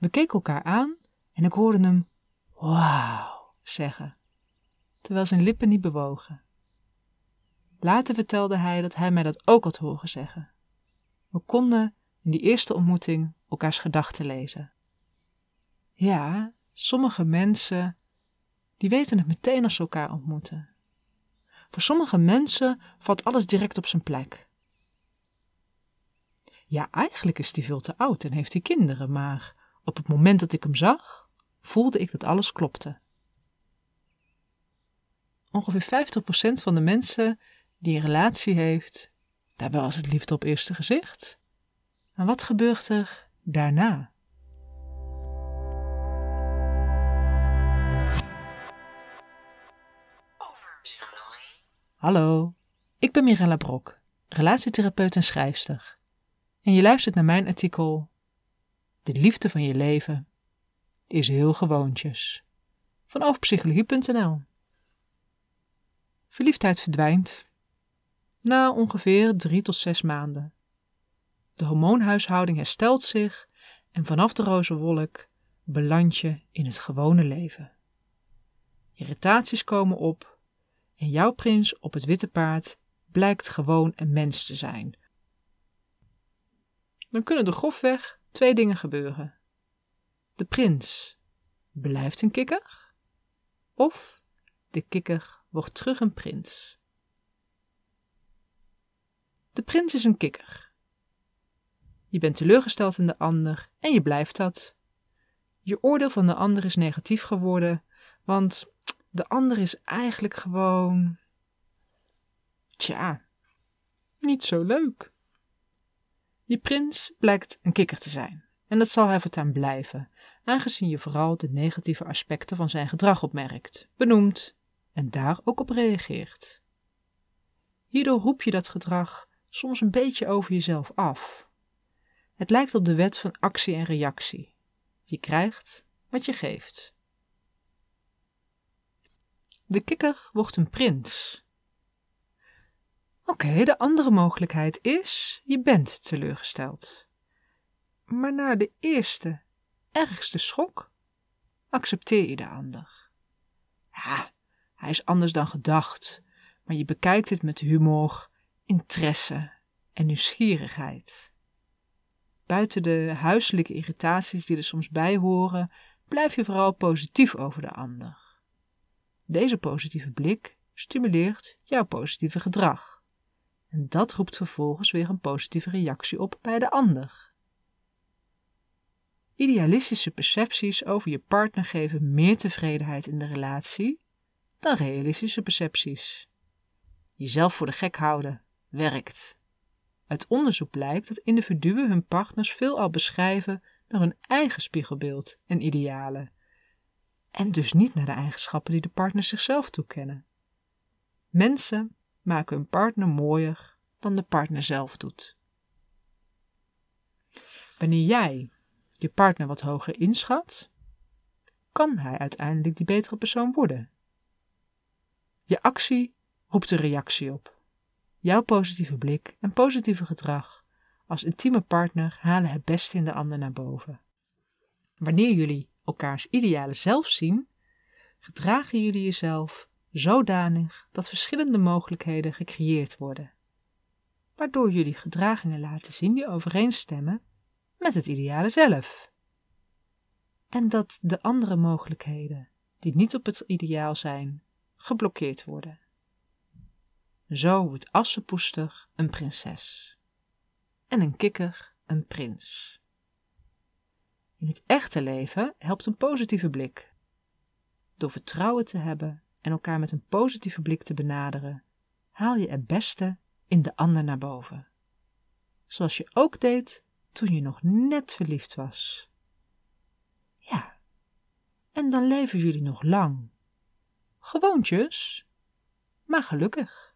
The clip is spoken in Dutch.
We keken elkaar aan en ik hoorde hem wauw zeggen, terwijl zijn lippen niet bewogen. Later vertelde hij dat hij mij dat ook had horen zeggen. We konden in die eerste ontmoeting elkaars gedachten lezen. Ja, sommige mensen, die weten het meteen als ze elkaar ontmoeten. Voor sommige mensen valt alles direct op zijn plek. Ja, eigenlijk is hij veel te oud en heeft hij kinderen, maar op het moment dat ik hem zag, voelde ik dat alles klopte. Ongeveer 50% van de mensen die een relatie heeft, daarbij was het liefde op eerste gezicht. En wat gebeurt er daarna? Over psychologie. Hallo, ik ben Mirella Brok, relatietherapeut en schrijfster. En je luistert naar mijn artikel De liefde van je leven is heel gewoontjes van overpsychologie.nl. Verliefdheid verdwijnt na ongeveer drie tot zes maanden. De hormoonhuishouding herstelt zich en vanaf de roze wolk beland je in het gewone leven. Irritaties komen op en jouw prins op het witte paard blijkt gewoon een mens te zijn. Dan kunnen er grofweg twee dingen gebeuren. De prins blijft een kikker of de kikker wordt terug een prins. De prins is een kikker. Je bent teleurgesteld in de ander en je blijft dat. Je oordeel van de ander is negatief geworden, want de ander is eigenlijk gewoon. Tja, niet zo leuk. Je prins blijkt een kikker te zijn, en dat zal hij voortaan blijven, aangezien je vooral de negatieve aspecten van zijn gedrag opmerkt, benoemt en daar ook op reageert. Hierdoor roep je dat gedrag soms een beetje over jezelf af. Het lijkt op de wet van actie en reactie. Je krijgt wat je geeft. De kikker wordt een prins. Oké, de andere mogelijkheid is: je bent teleurgesteld. Maar na de eerste, ergste schok, accepteer je de ander. Ja, hij is anders dan gedacht, maar je bekijkt het met humor, interesse en nieuwsgierigheid. Buiten de huiselijke irritaties die er soms bij horen, blijf je vooral positief over de ander. Deze positieve blik stimuleert jouw positieve gedrag. En dat roept vervolgens weer een positieve reactie op bij de ander. Idealistische percepties over je partner geven meer tevredenheid in de relatie dan realistische percepties. Jezelf voor de gek houden werkt. Uit onderzoek blijkt dat individuen hun partners veelal beschrijven naar hun eigen spiegelbeeld en idealen, en dus niet naar de eigenschappen die de partners zichzelf toekennen. Mensen maken hun partner mooier dan de partner zelf doet. Wanneer jij je partner wat hoger inschat, kan hij uiteindelijk die betere persoon worden. Je actie roept een reactie op. Jouw positieve blik en positieve gedrag als intieme partner halen het beste in de ander naar boven. Wanneer jullie elkaars ideale zelf zien, gedragen jullie jezelf zodanig dat verschillende mogelijkheden gecreëerd worden, waardoor jullie gedragingen laten zien die overeenstemmen met het ideale zelf. En dat de andere mogelijkheden, die niet op het ideaal zijn, geblokkeerd worden. Zo wordt Assepoester een prinses en een kikker een prins. In het echte leven helpt een positieve blik. Door vertrouwen te hebben en elkaar met een positieve blik te benaderen, haal je het beste in de ander naar boven. Zoals je ook deed toen je nog net verliefd was. Ja, en dan leven jullie nog lang. Gewoontjes, maar gelukkig.